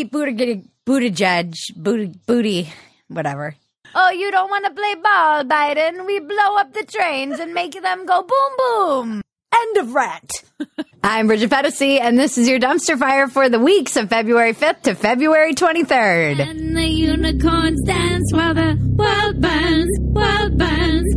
Pete Buttigieg, Buttigieg, booty, booty, whatever. Oh, you don't want to play ball, Biden? We blow up the trains and make them go boom boom. End of rant. I'm Bridget Phetasy, and this is your dumpster fire for the weeks of February 5th to February 23rd. And the unicorns dance while the world burns, world burns.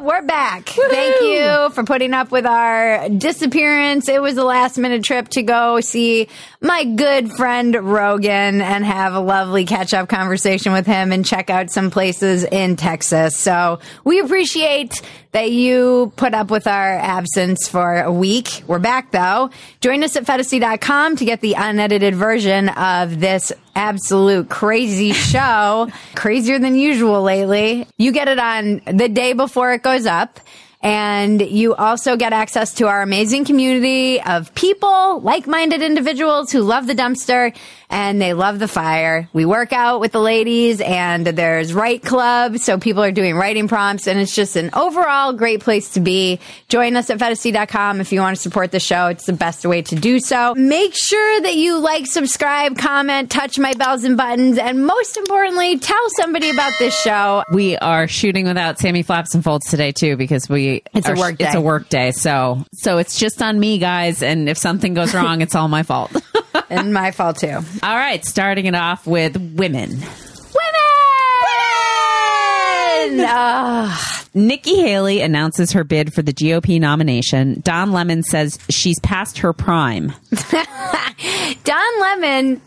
We're back. Thank you for putting up with our disappearance. It was a last minute trip to go see my good friend Rogan and have a lovely catch up conversation with him and check out some places in Texas. So we appreciate that you put up with our absence for a week. We're back though. Join us at phetasy.com to get the unedited version of this absolute crazy show. Crazier than usual lately. You get it on the day before it goes up. And you also get access to our amazing community of people, like-minded individuals who love the dumpster and they love the fire. We work out with the ladies and there's Write Club. So people are doing writing prompts and it's just an overall great place to be. Join us at phetasy.com if you want to support the show. It's the best way to do so. Make sure that you like, subscribe, comment, touch my bells and buttons. And most importantly, tell somebody about this show. We are shooting without Sammy Flaps and Folds today too because we It's a work It's day. a work day, so so it's just on me, guys. And if something goes wrong, it's all my fault. and my fault too. all right, starting it off with women. Women! Ah. Nikki Haley announces her bid for the GOP nomination. Don Lemon says she's past her prime. Don Lemon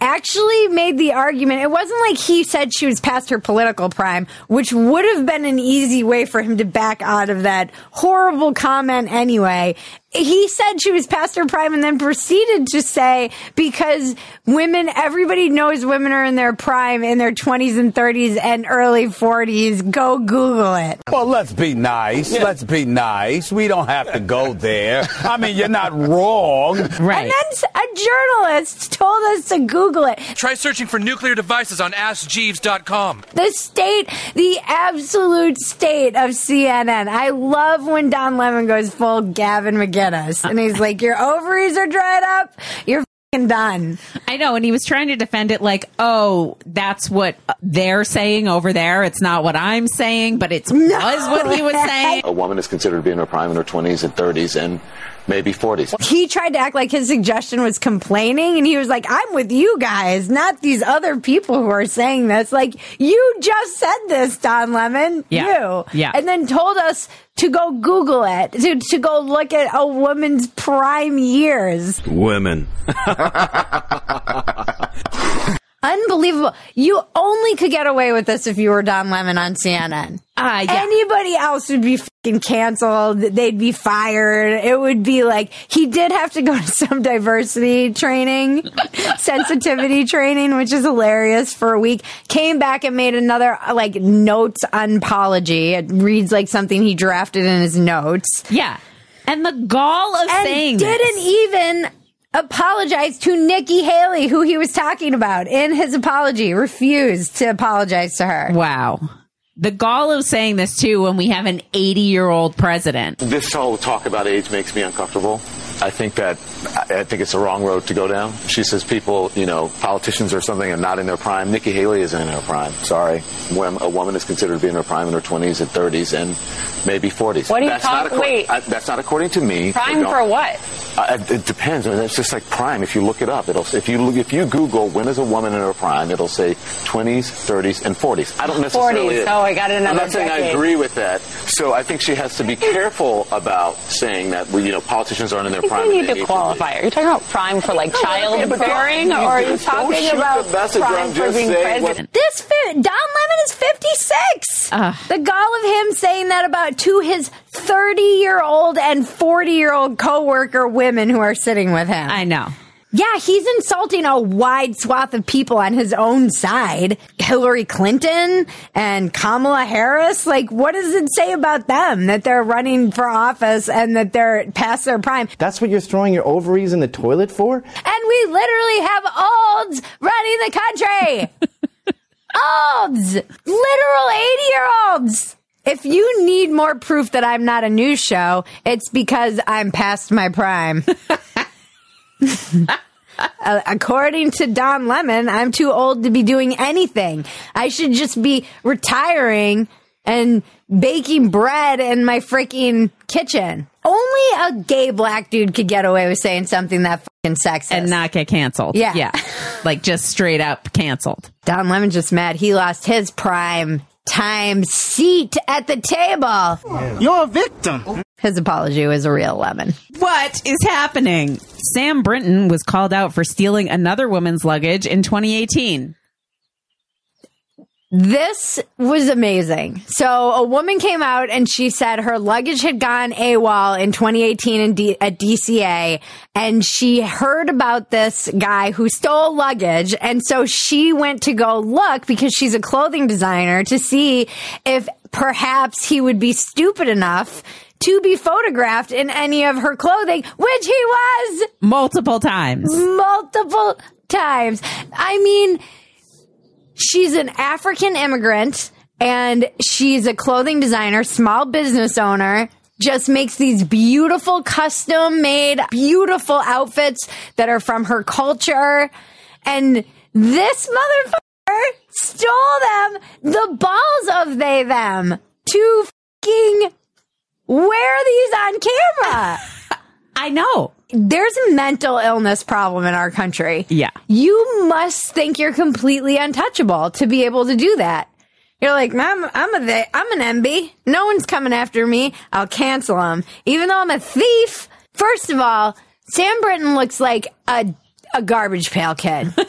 actually made the argument. It wasn't like he said she was past her political prime, which would have been an easy way for him to back out of that horrible comment anyway. He said she was past her prime and then proceeded to say, because women, everybody knows women are in their prime in their 20s and 30s and early 40s. Go Google it. Well, let's be nice. Let's be nice. We don't have to go there. I mean, you're not wrong. Right. And then a journalist told us to Google it. Try searching for nuclear devices on AskJeeves.com. the state, the absolute state of CNN. I love when Don Lemon goes full Gavin McInnes and he's like, Your ovaries are dried up, you're fing done. I know, and he was trying to defend it like, oh, that's what they're saying over there. It's not what I'm saying, but it was what he was saying. a woman is considered to be in her prime in her 20s and 30s and maybe 40s. He tried to act like his suggestion was complaining and he was like, I'm with you guys, not these other people who are saying this. Like, you just said this, Don Lemon. Yeah. You. Yeah. And then told us to go Google it, to, to go look at a woman's prime years. Women. Unbelievable. You only could get away with this if you were Don Lemon on CNN. Ah, yeah. Anybody else would be fucking canceled. They'd be fired. It would be like, he did have to go to some diversity training, sensitivity training, which is hilarious for a week. Came back and made another, like, notes on apology. It reads like something he drafted in his notes. Yeah. And the gall of And saying didn't this. even apologize to Nikki Haley, who he was talking about in his apology, refused to apologize to her. Wow. The gall of saying this too when we have an 80 year old president. This whole talk about age makes me uncomfortable. I think that I think it's the wrong road to go down. She says people, you know, politicians or something are not in their prime. Nikki Haley isn't in her prime. Sorry, when a woman is considered to be in her prime in her 20s and 30s and maybe 40s. What are you that's talk- not wait. I, that's not according to me. Prime for what? Uh, it depends. I mean, it's just like prime. If you look it up, it'll if you look, if you Google when is a woman in her prime, it'll say 20s, 30s, and 40s. I don't necessarily. 40s. Oh, I got another I'm not saying I agree with that. So I think she has to be careful about saying that you know, politicians aren't in their prime. think you and need they to qualify. Are you talking about prime for like childbearing, or are you talking about prime for being president? This fi- Don Lemon is 56. the gall of him saying that about to his 30 year old and 40 year old coworker women who are sitting with him. I know. Yeah, he's insulting a wide swath of people on his own side. Hillary Clinton and Kamala Harris. Like, what does it say about them that they're running for office and that they're past their prime? That's what you're throwing your ovaries in the toilet for? And we literally have olds running the country. olds. Literal 80 year olds. if you need more proof that I'm not a news show, it's because I'm past my prime. Uh, according to Don Lemon, I'm too old to be doing anything. I should just be retiring and baking bread in my freaking kitchen. Only a gay black dude could get away with saying something that fucking sexist. and not get canceled. Yeah. Yeah. like just straight up canceled. Don Lemon just mad he lost his prime time seat at the table. You're a victim. His apology was a real lemon. What is happening? Sam Brinton was called out for stealing another woman's luggage in 2018. This was amazing. So a woman came out and she said her luggage had gone AWOL in 2018 in D- at DCA and she heard about this guy who stole luggage. And so she went to go look because she's a clothing designer to see if perhaps he would be stupid enough to be photographed in any of her clothing, which he was Multiple times. multiple times. I mean, she's an African immigrant and she's a clothing designer, small business owner. Just makes these beautiful custom made, beautiful outfits that are from her culture. And this motherfucker stole them, the balls of they them to fucking wear these on camera. I know. There's a mental illness problem in our country. Yeah. You must think you're completely untouchable to be able to do that. You're like, I'm, I'm a, th- I'm an MB. No one's coming after me. I'll cancel them. Even though I'm a thief. First of all, Sam Brinton looks like a, a garbage pail kid.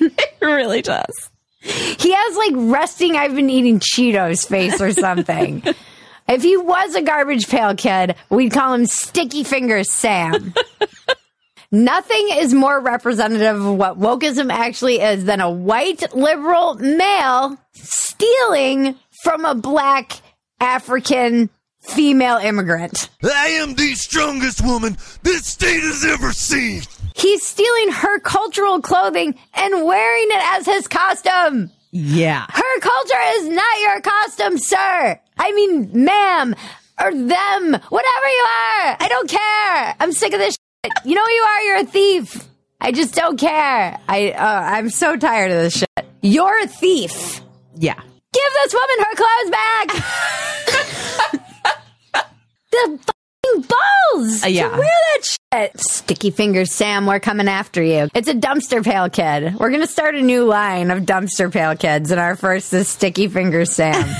It really does. he has like resting, I've been eating Cheetos face or something. if he was a garbage pail kid, we'd call him Sticky Fingers Sam. Nothing is more representative of what wokeism actually is than a white liberal male stealing from a black African female immigrant. I am the strongest woman this state has ever seen. He's stealing her cultural clothing and wearing it as his costume. Yeah. Her culture is not your costume, sir. I mean, ma'am, or them, whatever you are. I don't care. I'm sick of this shit. You know who you are? You're a thief. I just don't care. I, uh, I'm so tired of this shit. You're a thief. Yeah. Give this woman her clothes back. the fucking balls Uh, yeah. to wear that shit. Sticky fingers, Sam. We're coming after you. It's a dumpster pail kid. We're gonna start a new line of dumpster pail kids, and our first is Sticky Fingers Sam.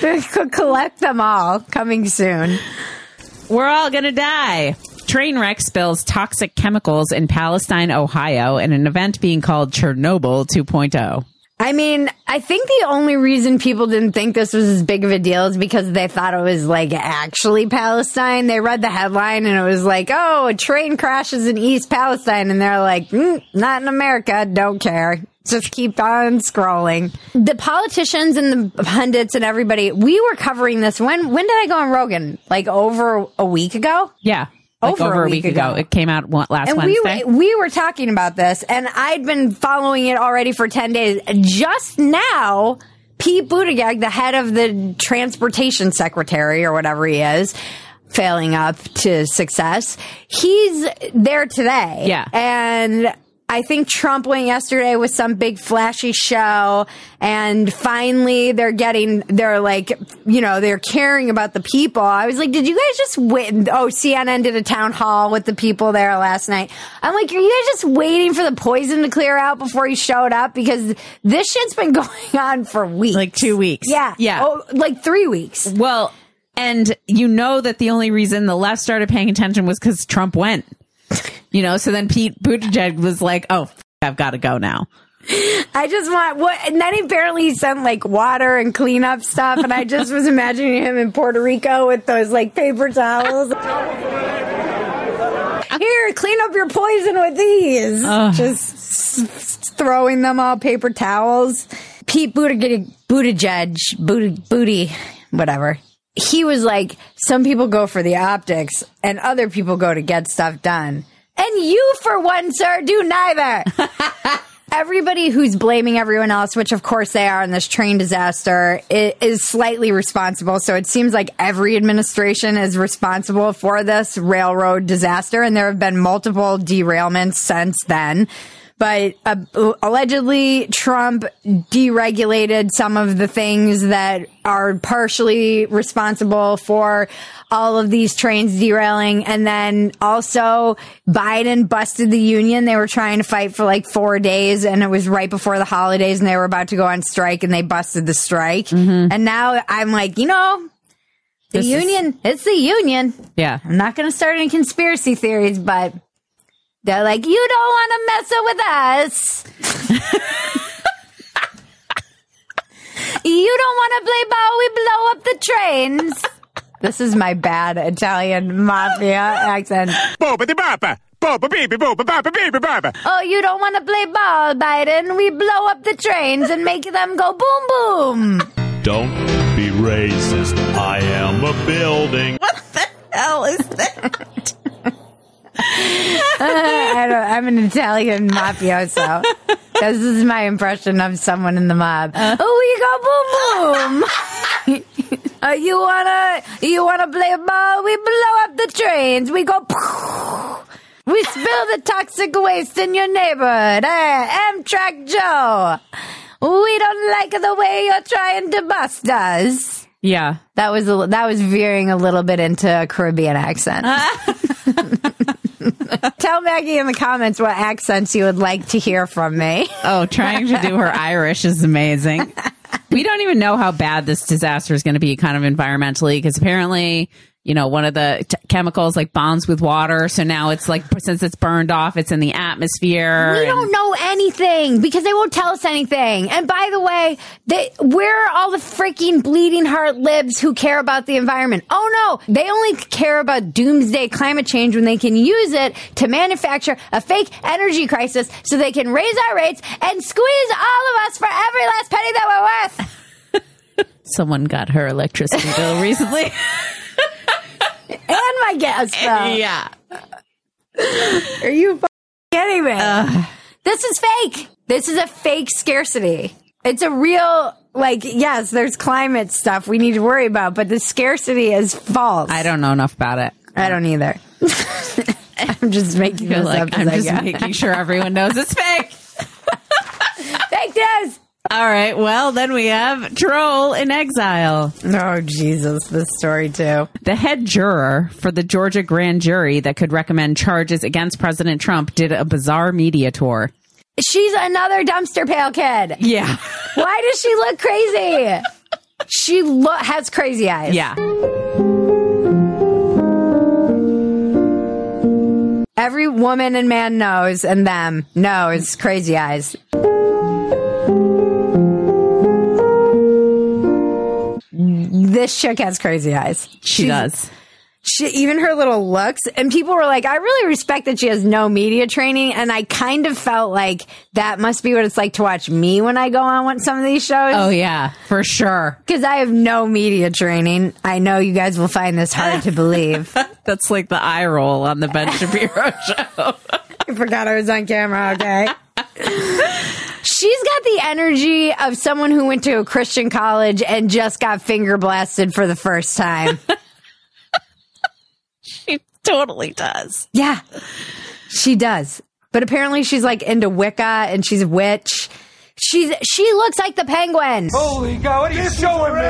They could collect them all coming soon. We're all going to die. Train wreck spills toxic chemicals in Palestine, Ohio, in an event being called Chernobyl oh. 2.0. I mean, I think the only reason people didn't think this was as big of a deal is because they thought it was like actually Palestine. They read the headline and it was like, oh, a train crashes in East Palestine. And they're like, mm, not in America. Don't care. Just keep on scrolling. The politicians and the pundits and everybody, we were covering this. When, when did I go on Rogan? Like over a week ago? Yeah. Like Over over, a week week ago. ago. It came out last week. and we Wednesday. were, we were talking about this, and I'd been following it already for ten days. Just now, Pete Buttigieg, the head of the transportation secretary or whatever he is, failing up to success, he's there today. Yeah. and. I think Trump went yesterday with some big flashy show and finally they're getting, they're like, you know, they're caring about the people. I was like, did you guys just wait? Oh, CNN did a town hall with the people there last night. I'm like, are you guys just waiting for the poison to clear out before you showed up? Because this shit's been going on for weeks. like two weeks. Yeah. Yeah. Oh, like three weeks. Well, and you know that the only reason the left started paying attention was because Trump went. You know, so then Pete Buttigieg was like, "Oh, f- I've got to go now." I just want what, and then apparently he sent like water and cleanup stuff, and I just was imagining him in Puerto Rico with those like paper towels. Here, clean up your poison with these. Just s- s- throwing them all paper towels. Pete Buttigieg, Buttigieg, Booty, Booty, whatever. He was like, some people go for the optics, and other people go to get stuff done. And you, for one, sir, do neither. everybody who's blaming everyone else, which of course they are in this train disaster, is slightly responsible. So it seems like every administration is responsible for this railroad disaster, and there have been multiple derailments since then. But uh, allegedly, Trump deregulated some of the things that are partially responsible for all of these trains derailing. And then also Biden busted the union. They were trying to fight for like four days and it was right before the holidays and they were about to go on strike and they busted the strike. And now I'm like, you know, the This is- union, it's the union. Yeah. I'm not going to start any conspiracy theories, but they're like, you don't want to mess it with us. you don't want to play ball. We blow up the trains. this is my bad Italian mafia accent. Oh, you don't want to play ball, Biden. We blow up the trains and make them go boom boom. Don't be racist. I am a building. What the hell is that? I don't, I'm an Italian mafioso. this is my impression of someone in the mob. oh, we go boom boom. uh, you wanna you wanna play a ball? We blow up the trains. We go. We spill the toxic waste in your neighborhood. Hey, Amtrak Joe. We don't like the way you're trying to bust us. Yeah. That was a, that was veering a little bit into a Caribbean accent. Tell Maggie in the comments what accents you would like to hear from me. Oh, trying to do her Irish is amazing. We don't even know how bad this disaster is going to be, kind of environmentally, because apparently, you know, one of the t- chemicals like bonds with water. So now it's like, since it's burned off, it's in the atmosphere. We and- don't know anything because they won't tell us anything. And by the way, they, where are all the freaking bleeding heart libs who care about the environment? Oh no, they only care about doomsday climate change when they can use it to manufacture a fake energy crisis so they can raise our rates and squeeze all of us for every last penny that we're worth. Someone got her electricity bill recently. And my gas eh, bill. yeah. Are you kidding me? this is fake. This is a fake scarcity. It's a real, like, yes, there's climate stuff we need to worry about, but the scarcity is false. I don't know enough about it. I don't either. I'm just making this like, up I'm just making sure everyone knows it's fake. Fake news. All right. Well, then we have Troll in Exile. Oh, Jesus, this story too. The head juror for the Georgia grand jury that could recommend charges against President Trump did a bizarre media tour. She's another dumpster pail kid. Yeah. Why does she look crazy? She lo- has crazy eyes. Yeah. Every woman and man knows, and them knows crazy eyes. This chick has crazy eyes. She She's- does. She, even her little looks, and people were like, I really respect that she has no media training. And I kind of felt like that must be what it's like to watch me when I go on some of these shows. Oh, yeah, for sure. Because I have no media training. I know you guys will find this hard to believe. That's like the eye roll on the Ben Shapiro show. I forgot I was on camera, okay? She's got the energy of someone who went to a Christian college and just got finger blasted for the first time. she totally does. yeah, she does. But apparently she's like into Wicca and she's a witch. She's she looks like the penguin. Holy God, what are you showing me?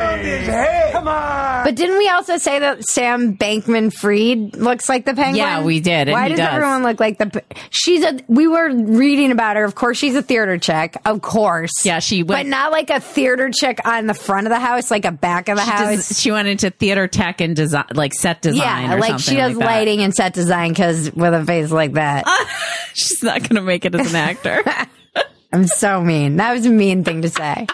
Hey! Come on. But didn't we also say that Sam Bankman Fried looks like the penguin? Yeah, we did, Why does, does. everyone look like the? pe- She's a. We were reading about her. Of course, she's a theater chick. Of course. Yeah, she But not like a theater chick on the front of the house, like a back of the She, house. does- she went into theater tech and design, like set design. yeah, or like she something does like lighting and set design because with a face like that. She's not going to make it as an actor. I'm so mean. That was a mean thing to say.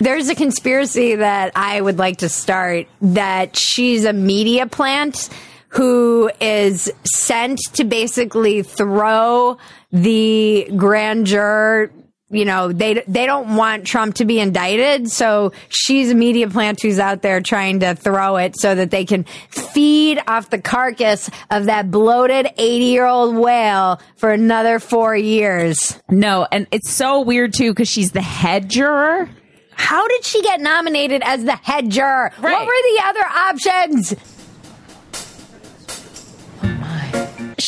There's a conspiracy that I would like to start that she's a media plant who is sent to basically throw the grand juror you know, they they don't want Trump to be indicted, so she's a media plant who's out there trying to throw it so that they can feed off the carcass of that bloated 80-year-old whale for another 4 years. No, and it's so weird too because she's the head juror. How did she get nominated as the head juror? What were the other options?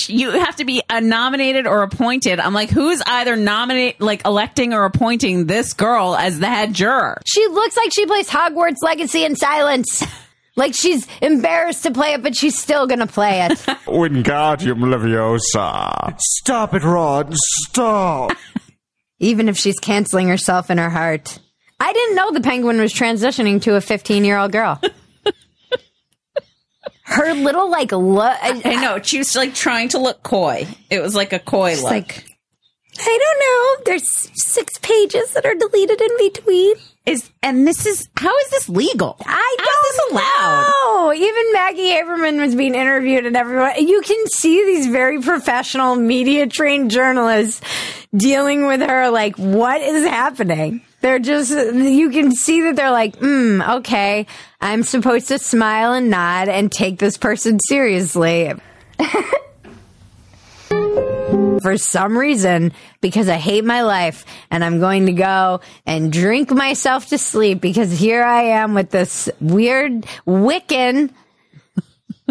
You have to be nominated or appointed. I'm like, who's either nominate, like electing or appointing this girl as the head juror? She looks like she plays Hogwarts Legacy in silence. Like she's embarrassed to play it, but she's still gonna play it. Wingardium Leviosa. Stop it, Rod. Stop. Even if she's canceling herself in her heart. I didn't know the penguin was transitioning to a 15 year old girl. Her little like look. I know she was like trying to look coy. It was like a coy look. like I don't know. There's six pages that are deleted in between. is and this is how is this legal? I How don't is this allowed? know. Even Maggie Haberman was being interviewed, and everyone you can see these very professional, media trained journalists dealing with her. Like, what is happening? They're just you can see that they're like, hmm, okay, I'm supposed to smile and nod and take this person seriously. for some reason because I hate my life and I'm going to go and drink myself to sleep because here I am with this weird Wiccan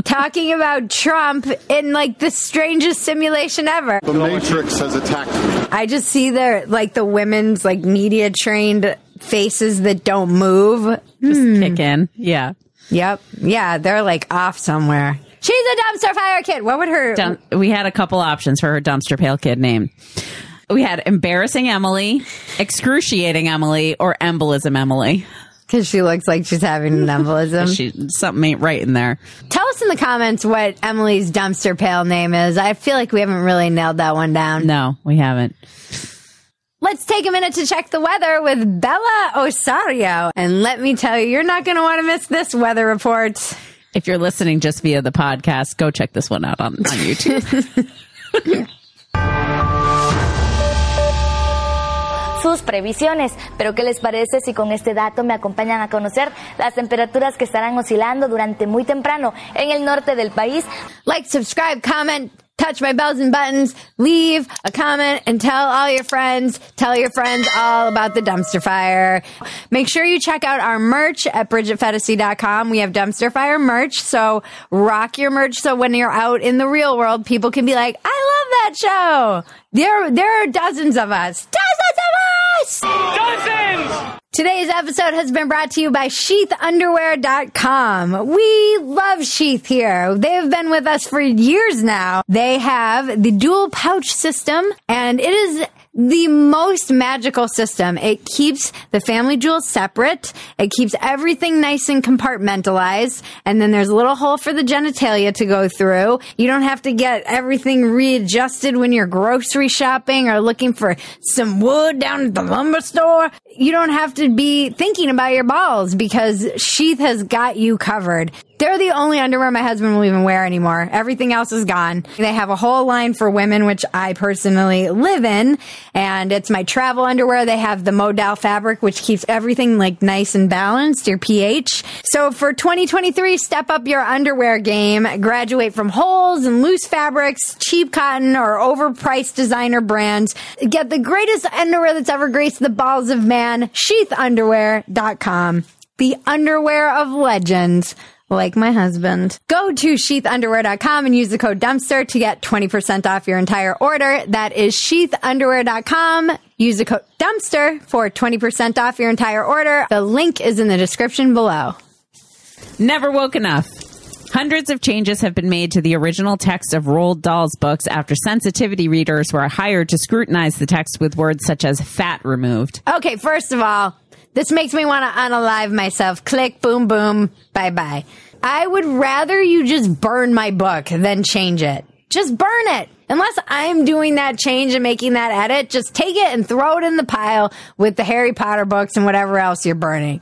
talking about Trump in like the strangest simulation ever. The Matrix has attacked me. I just see their like the women's like media trained faces that don't move. Just hmm. kick in. Yeah. Yep. Yeah, they're like off somewhere. She's a dumpster fire kid. What would her Dum- we had a couple options for her dumpster pail kid name. We had embarrassing Emily, excruciating Emily, or embolism Emily. Because she looks like she's having an embolism. She something ain't right in there. Tell us in the comments what Emily's dumpster pail name is. I feel like we haven't really nailed that one down. No, we haven't. Let's take a minute to check the weather with Bella Osario. And let me tell you, you're not going to want to miss this weather report. If you're listening just via the podcast, go check this one out on, on YouTube. sus previsiones. Pero ¿qué les parece si con este dato me acompañan a conocer las temperaturas que estarán oscilando durante muy temprano en el norte del país? Like, subscribe, comment, touch my bells and buttons, leave a comment, and tell all your friends, tell your friends all about the dumpster fire. Make sure you check out our merch at bridgetphetasy.com. We have dumpster fire merch, so rock your merch so when you're out in the real world, people can be like, I love that show. There, there are dozens of us. Dozens Dozens! Today's episode has been brought to you by sheathunderwear.com. We love Sheath here. They've been with us for years now. They have the dual pouch system and it is the most magical system. It keeps the family jewels separate. It keeps everything nice and compartmentalized. And then there's a little hole for the genitalia to go through. You don't have to get everything readjusted when you're grocery shopping or looking for some wood down at the lumber store. You don't have to be thinking about your balls because Sheath has got you covered. They're the only underwear my husband will even wear anymore. Everything else is gone. They have a whole line for women, which I personally live in, and it's my travel underwear. They have the modal fabric, which keeps everything like nice and balanced, your pH. So for 2023, step up your underwear game. Graduate from holes and loose fabrics, cheap cotton, or overpriced designer brands. Get the greatest underwear that's ever graced the balls of man. Sheathunderwear.com. The underwear of legends like my husband. Go to sheathunderwear.com and use the code dumpster to get 20% off your entire order. That is sheathunderwear.com. Use the code dumpster for 20% off your entire order. The link is in the description below. Never woke enough. Hundreds of changes have been made to the original text of Roald Dahl's books after sensitivity readers were hired to scrutinize the text with words such as fat removed. Okay, first of all, this makes me want to unalive myself. Click, boom, boom, bye bye. I would rather you just burn my book than change it. Just burn it. Unless I'm doing that change and making that edit, just take it and throw it in the pile with the Harry Potter books and whatever else you're burning.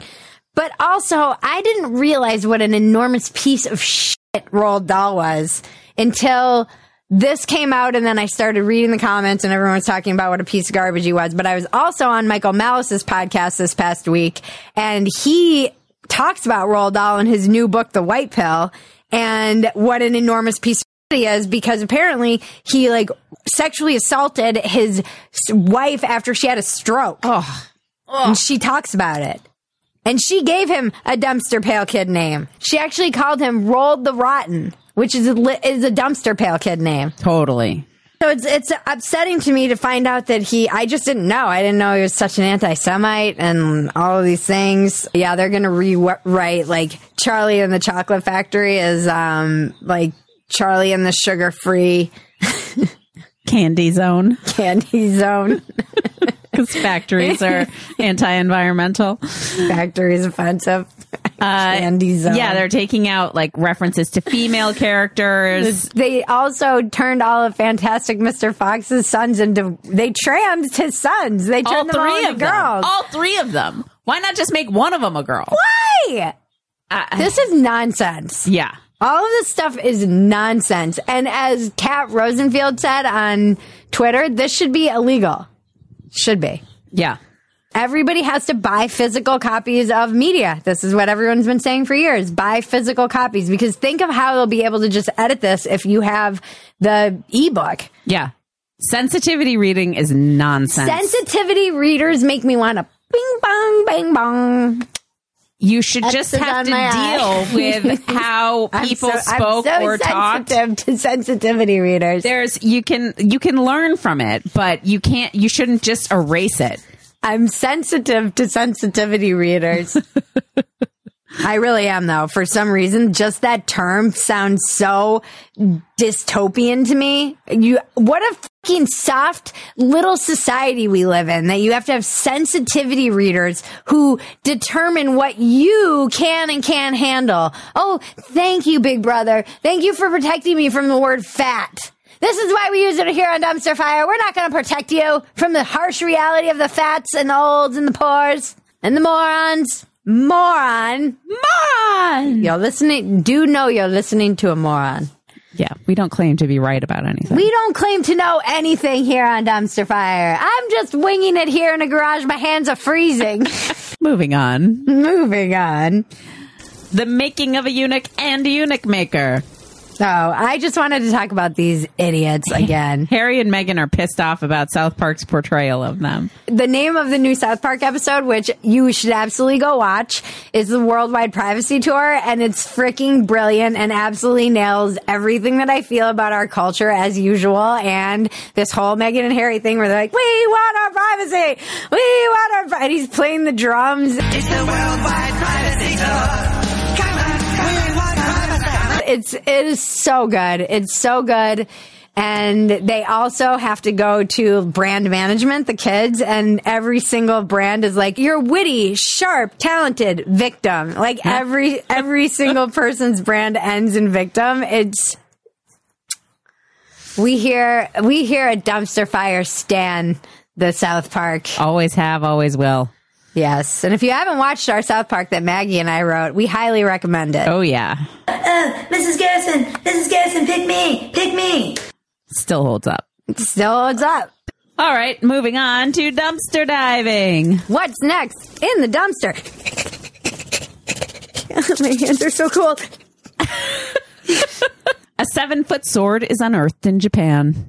But also, I didn't realize what an enormous piece of shit Roald Dahl was until this came out and then I started reading the comments and everyone was talking about what a piece of garbage he was. But I was also on Michael Malice's podcast this past week and he talks about Roald Dahl in his new book, The White Pill, and what an enormous piece of he is because apparently he like sexually assaulted his wife after she had a stroke. Oh. And she talks about it. And she gave him a dumpster pail kid name. She actually called him Rolled the Rotten, which is a, is a dumpster pail kid name. Totally. So it's it's upsetting to me to find out that he. I just didn't know. I didn't know he was such an anti-Semite and all of these things. Yeah, they're gonna rewrite like Charlie and the Chocolate Factory is um like Charlie and the Sugar Free Candy zone. Candy Zone. Because factories are anti-environmental. Factory's offensive. Uh, Yeah, they're taking out like references to female characters. They also turned all of Fantastic Mr. Fox's sons into. They trans his sons. They all turned them all three into of them. girls. All three of them. Why not just make one of them a girl? Why? this is nonsense. Yeah. All of this stuff is nonsense. And as Kat Rosenfield said on Twitter, this should be illegal. Should be. Yeah. Everybody has to buy physical copies of media. This is what everyone's been saying for years. Buy physical copies because think of how they'll be able to just edit this if you have the ebook. Yeah. Sensitivity reading is nonsense. Sensitivity readers make me want to bing bong bang bong. you should X's just have to my eye. deal with how people so- I'm spoke so or talked. to sensitivity readers. There's you can you can learn from it, but you can't you shouldn't just erase it. I'm sensitive to sensitivity readers. I really am though. For some reason, just that term sounds so dystopian to me. You, what a fucking soft little society we live in that you have to have sensitivity readers who determine what you can and can't handle. Oh, thank you, big brother. Thank you for protecting me from the word fat. This is why we use it here on Dumpster Fire. We're not going to protect you from the harsh reality of the fats and the olds and the poors and the morons. Moron. Moron. You're listening. Do know you're listening to a moron. Yeah, we don't claim to be right about anything. We don't claim to know anything here on Dumpster Fire. I'm just winging it here in a garage. My hands are freezing. Moving on. Moving on. The making of a eunuch and a eunuch maker. So I just wanted to talk about these idiots again. Harry and Meghan are pissed off about South Park's portrayal of them. the name of the new South Park episode, which you should absolutely go watch, is the Worldwide Privacy Tour, and it's freaking brilliant and absolutely nails everything that I feel about our culture as usual. And this whole Meghan and Harry thing where they're like, "We want our privacy, we want our," pri-" and he's playing the drums. It's the Worldwide Privacy Tour. It's it is so good. It's so good. And they also have to go to brand management, the kids, and every single brand is like, you're witty, sharp, talented, victim. Like every, every single person's brand ends in victim. It's, we hear, we hear a dumpster fire stan the South Park. Always have, always will. Yes. And if you haven't watched our South Park that Maggie and I wrote, we highly recommend it. Oh, yeah. Uh, Mrs. Garrison, Mrs. Garrison, pick me, pick me. Still holds up. Still holds up. All right, moving on to dumpster diving. What's next in the dumpster? My hands are so cold. A seven foot sword is unearthed in Japan.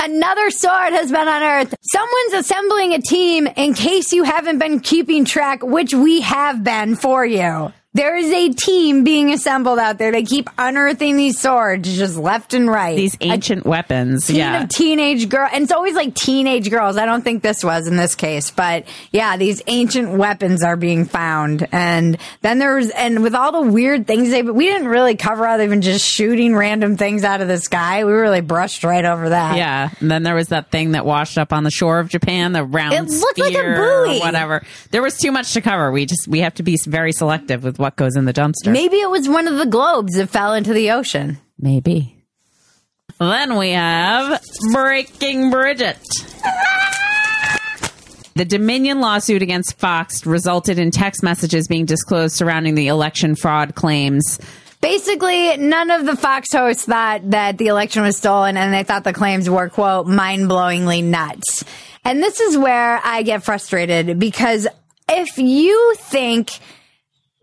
Another sword has been unearthed. Someone's assembling a team in case you haven't been keeping track, which we have been for you. There is a team being assembled out there. They keep unearthing these swords just left and right. These ancient weapons. team Yeah. teenage girl and it's always like teenage girls i don't think this was in this case but yeah these ancient weapons are being found and then there's and with all the weird things they we didn't really cover out even just shooting random things out of the sky we really brushed right over that Yeah, and then there was that thing that washed up on the shore of Japan, the round It looked like a buoy. or whatever. There was too much to cover. We just we have to be very selective with what goes in the dumpster. maybe it was one of the globes that fell into the ocean Maybe. Then we have Breaking Bridget. The Dominion lawsuit against Fox resulted in text messages being disclosed surrounding the election fraud claims Basically, none of the Fox hosts thought that the election was stolen and they thought the claims were, quote, mind blowingly nuts. And this is where I get frustrated because if you think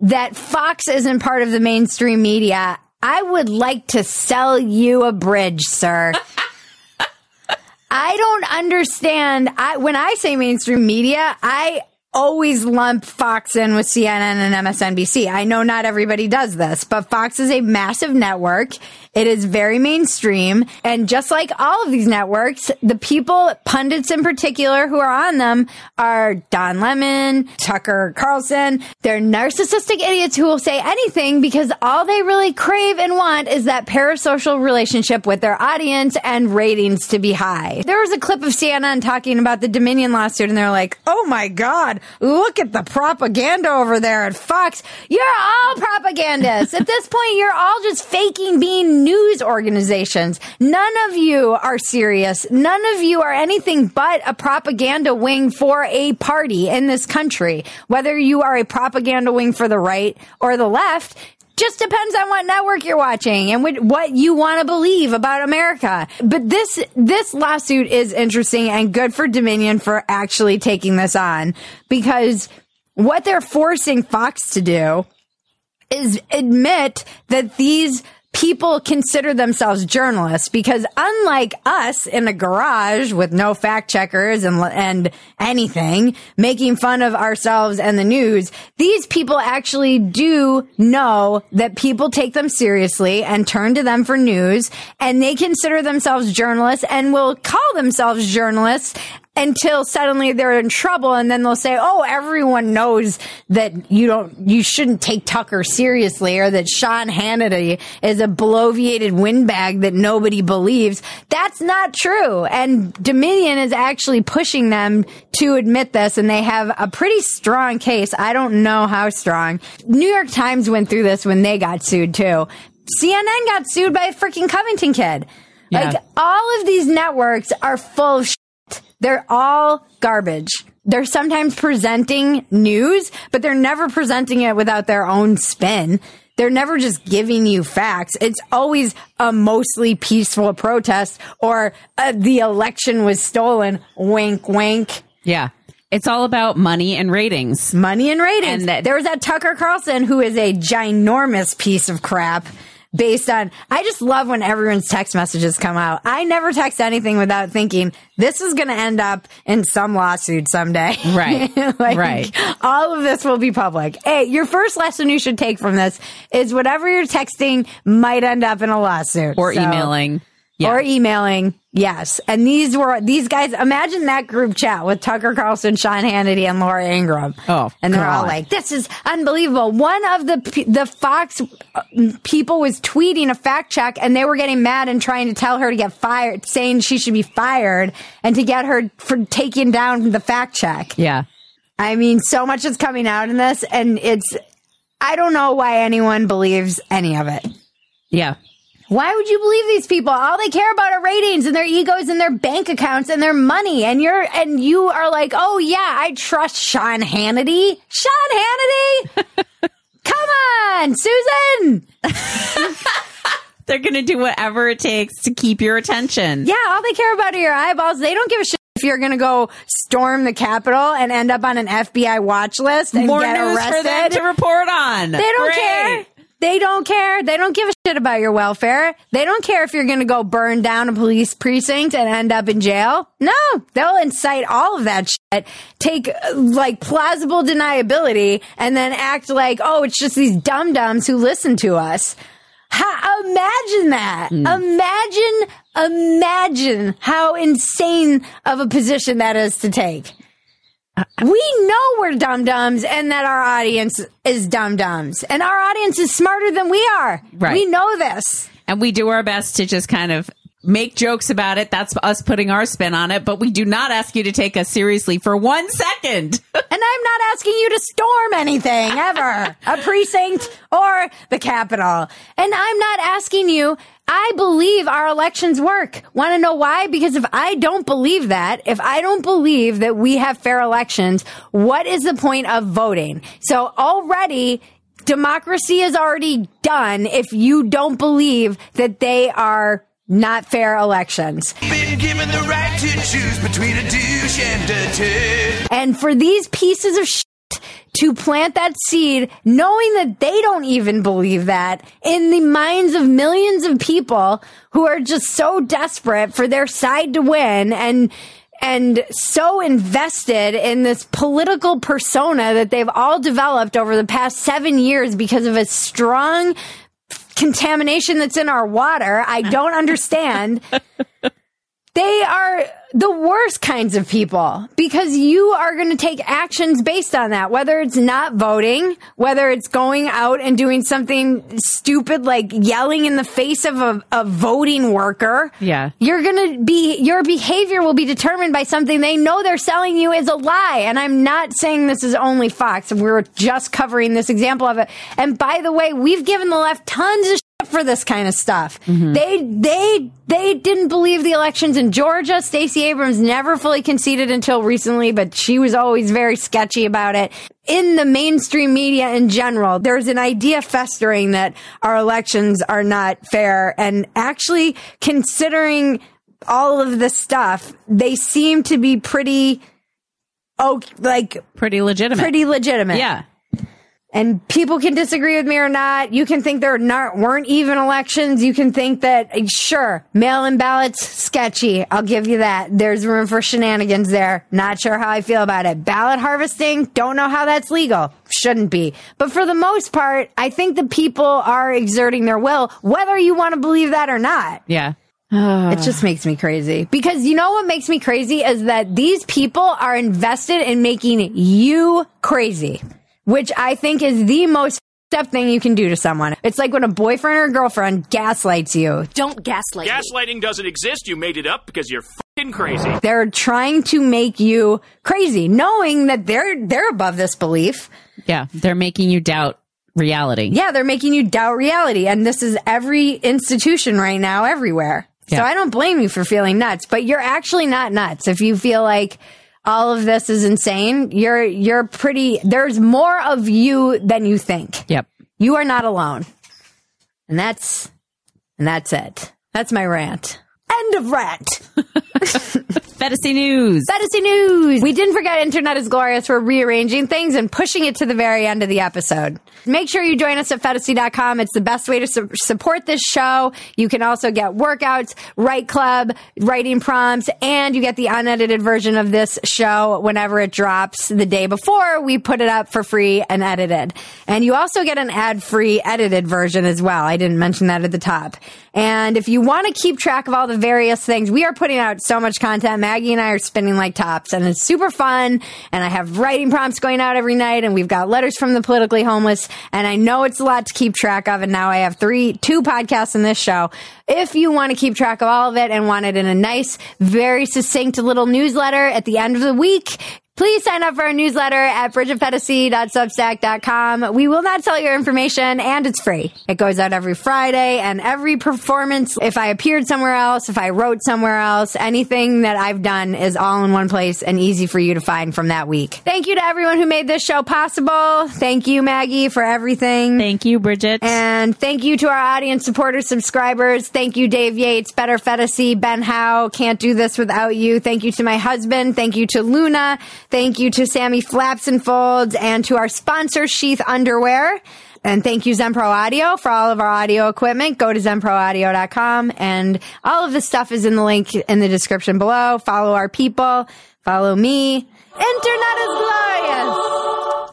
that Fox isn't part of the mainstream media, I would like to sell you a bridge, sir. I don't understand. I, when I say mainstream media, I always lump Fox in with CNN and MSNBC. I know not everybody does this, but Fox is a massive network. It is very mainstream. And just like all of these networks, the people, pundits in particular, who are on them are Don Lemon, Tucker Carlson. They're narcissistic idiots who will say anything because all they really crave and want is that parasocial relationship with their audience and ratings to be high. There was a clip of CNN talking about the Dominion lawsuit and they're like, oh my God, look at the propaganda over there at Fox. You're all propagandists. at this point, you're all just faking being news organizations. None of you are serious. None of you are anything but a propaganda wing for a party in this country. Whether you are a propaganda wing for the right or the left, just depends on what network you're watching and what you want to believe about America. But this this lawsuit is interesting and good for Dominion for actually taking this on because what they're forcing Fox to do is admit that these people consider themselves journalists because unlike us in a garage with no fact checkers and, and anything making fun of ourselves and the news, these people actually do know that people take them seriously and turn to them for news and they consider themselves journalists and will call themselves journalists until suddenly they're in trouble and then they'll say, Oh, everyone knows that you don't, you shouldn't take Tucker seriously or that Sean Hannity is a bloviated windbag that nobody believes. That's not true. And Dominion is actually pushing them to admit this and they have a pretty strong case. I don't know how strong. New York Times went through this when they got sued too. CNN got sued by a freaking Covington kid. Yeah. Like all of these networks are full of they're all garbage. They're sometimes presenting news, but they're never presenting it without their own spin. They're never just giving you facts. It's always a mostly peaceful protest or uh, the election was stolen. Wink, wink. Yeah. It's all about money and ratings. Money and ratings. And that- there was that Tucker Carlson who is a ginormous piece of crap based on I just love when everyone's text messages come out. I never text anything without thinking this is going to end up in some lawsuit someday. Right. like, Right. All of this will be public. Hey, your first lesson you should take from this is whatever you're texting might end up in a lawsuit Or So- emailing. Yeah. Or emailing. Yes. And these were, these guys, imagine that group chat with Tucker Carlson, Sean Hannity, and Laura Ingraham. Oh, And they're all like, this is unbelievable. One of the, the Fox uh, people was tweeting a fact check and they were getting mad and trying to tell her to get fired, saying she should be fired and to get her for taking down the fact check. Yeah. I mean, so much is coming out in this and it's, I don't know why anyone believes any of it. Yeah. Why would you believe these people? All they care about are ratings and their egos and their bank accounts and their money. And you're, and you are like, oh yeah, I trust Sean Hannity. Sean Hannity? Come on, Susan. They're going to do whatever it takes to keep your attention. Yeah, all they care about are your eyeballs. They don't give a shit if you're going to go storm the Capitol and end up on an FBI watch list and More get news arrested. for them to report on. They don't Great. care. They don't care. They don't give a shit about your welfare. They don't care if you're going to go burn down a police precinct and end up in jail. No, they'll incite all of that shit, take uh, like plausible deniability and then act like, oh, it's just these dum dums who listen to us. Ha- imagine that. Imagine, imagine how insane of a position that is to take. We know we're dum dums and that our audience is dum dums and our audience is smarter than we are. Right. We know this. And we do our best to just kind of make jokes about it. That's us putting our spin on it, but we do not ask you to take us seriously for one second. And I'm not asking you to storm anything ever, a precinct or the Capitol. And I'm not asking you, I believe our elections work. Want to know why? Because if I don't believe that, if I don't believe that we have fair elections, what is the point of voting? So already democracy is already done if you don't believe that they are not fair elections. Been given the right to choose between a douche and. And for these pieces of shit to plant that seed, knowing that they don't even believe that in the minds of millions of people who are just so desperate for their side to win and and so invested in this political persona that they've all developed over the past seven years because of a strong contamination that's in our water. I don't understand. they are the worst kinds of people because you are going to take actions based on that, whether it's not voting, whether it's going out and doing something stupid like yelling in the face of a, a voting worker. Yeah. You're going to be, your behavior will be determined by something they know they're selling you is a lie. And I'm not saying this is only Fox. We're just covering this example of it. And by the way, we've given the left tons of shit for this kind of stuff. Mm-hmm. They they they didn't believe the elections in Georgia. Stacey Abrams never fully conceded until recently, but she was always very sketchy about it. In the mainstream media in general, there's an idea festering that our elections are not fair and actually considering all of the stuff, they seem to be pretty oh like pretty legitimate. Pretty legitimate. Yeah. And people can disagree with me or not. You can think there not, weren't even elections. You can think that, sure, mail-in ballots, sketchy. I'll give you that. There's room for shenanigans there. Not sure how I feel about it. Ballot harvesting, don't know how that's legal. Shouldn't be. But for the most part, I think the people are exerting their will, whether you want to believe that or not. Yeah. It just makes me crazy because you know what makes me crazy is that these people are invested in making you crazy, which I think is the most f***ed up thing you can do to someone. It's like when a boyfriend or girlfriend gaslights you. Don't gaslight. Gaslighting doesn't exist. You made it up because you're fucking crazy. They're trying to make you crazy, knowing that they're they're above this belief. Yeah. They're making you doubt reality. Yeah, they're making you doubt reality, and this is every institution right now, everywhere. So I don't blame you for feeling nuts, but you're actually not nuts if you feel like all of this is insane. You're you're pretty. There's more of you than you think. Yep. You are not alone, and that's and that's it. That's my rant. End of rant. Phetasy news. Phetasy news. We didn't forget Internet is Glorious. We're rearranging things and pushing it to the very end of the episode. Make sure you join us at phetasy.com. It's the best way to su- support this show. You can also get workouts, Write Club, writing prompts, and you get the unedited version of this show whenever it drops the day before we put it up for free and edited. And you also get an ad free edited version as well. I didn't mention that at the top. And if you want to keep track of all the various things, we are putting out so much content. Maggie and I are spinning like tops and it's super fun. And I have writing prompts going out every night and we've got letters from the politically homeless. And I know it's a lot to keep track of. And now I have three, two podcasts in this show. If you want to keep track of all of it and want it in a nice, very succinct little newsletter at the end of the week, Please sign up for our newsletter at bridgetphetasy.substack.com. We will not sell your information and it's free. It goes out every Friday and every performance. If I appeared somewhere else, if I wrote somewhere else, anything that I've done is all in one place and easy for you to find from that week. Thank you to everyone who made this show possible. Thank you, Maggie, for everything. Thank you, Bridget. And thank you to our audience supporters, subscribers. Thank you, Dave Yates, Better Fantasy, Ben Howe. Can't do this without you. Thank you to my husband. Thank you to Luna. Thank you to Sammy Flaps and Folds and to our sponsor, Sheath Underwear. And thank you, Zenpro Audio, for all of our audio equipment. Go to zenproaudio.com and all of the stuff is in the link in the description below. Follow our people. Follow me. Internet is glorious.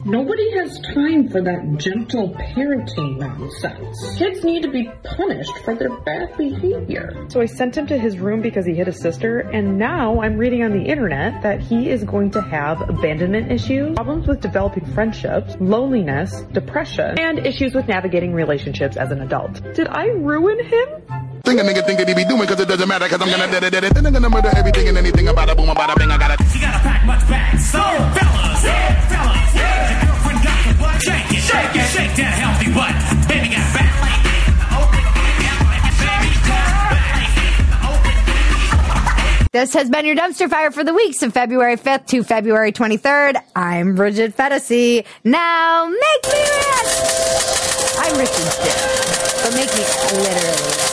Nobody has time for that gentle parenting nonsense. Kids need to be punished for their bad behavior. So I sent him to his room because he hit his sister, and now I'm reading on the internet that he is going to have abandonment issues, problems with developing friendships, loneliness, depression, and issues with navigating relationships as an adult. Did I ruin him? Think a nigga think that he be doing because it doesn't matter because I'm gonna dead it, dead it. Then I'm gonna murder everything and anything about a boom, about a bing. I got it. You gotta pack much back. So, fellas, yeah, fellas, yeah. Your girlfriend got the butt. Shake it, shake it, shake that healthy butt. Baby got back. This has been your dumpster fire for the weeks of February 5th to February 23rd. I'm Bridget Phetasy. Now make me rich! I'm Richard Stitt. make me literally.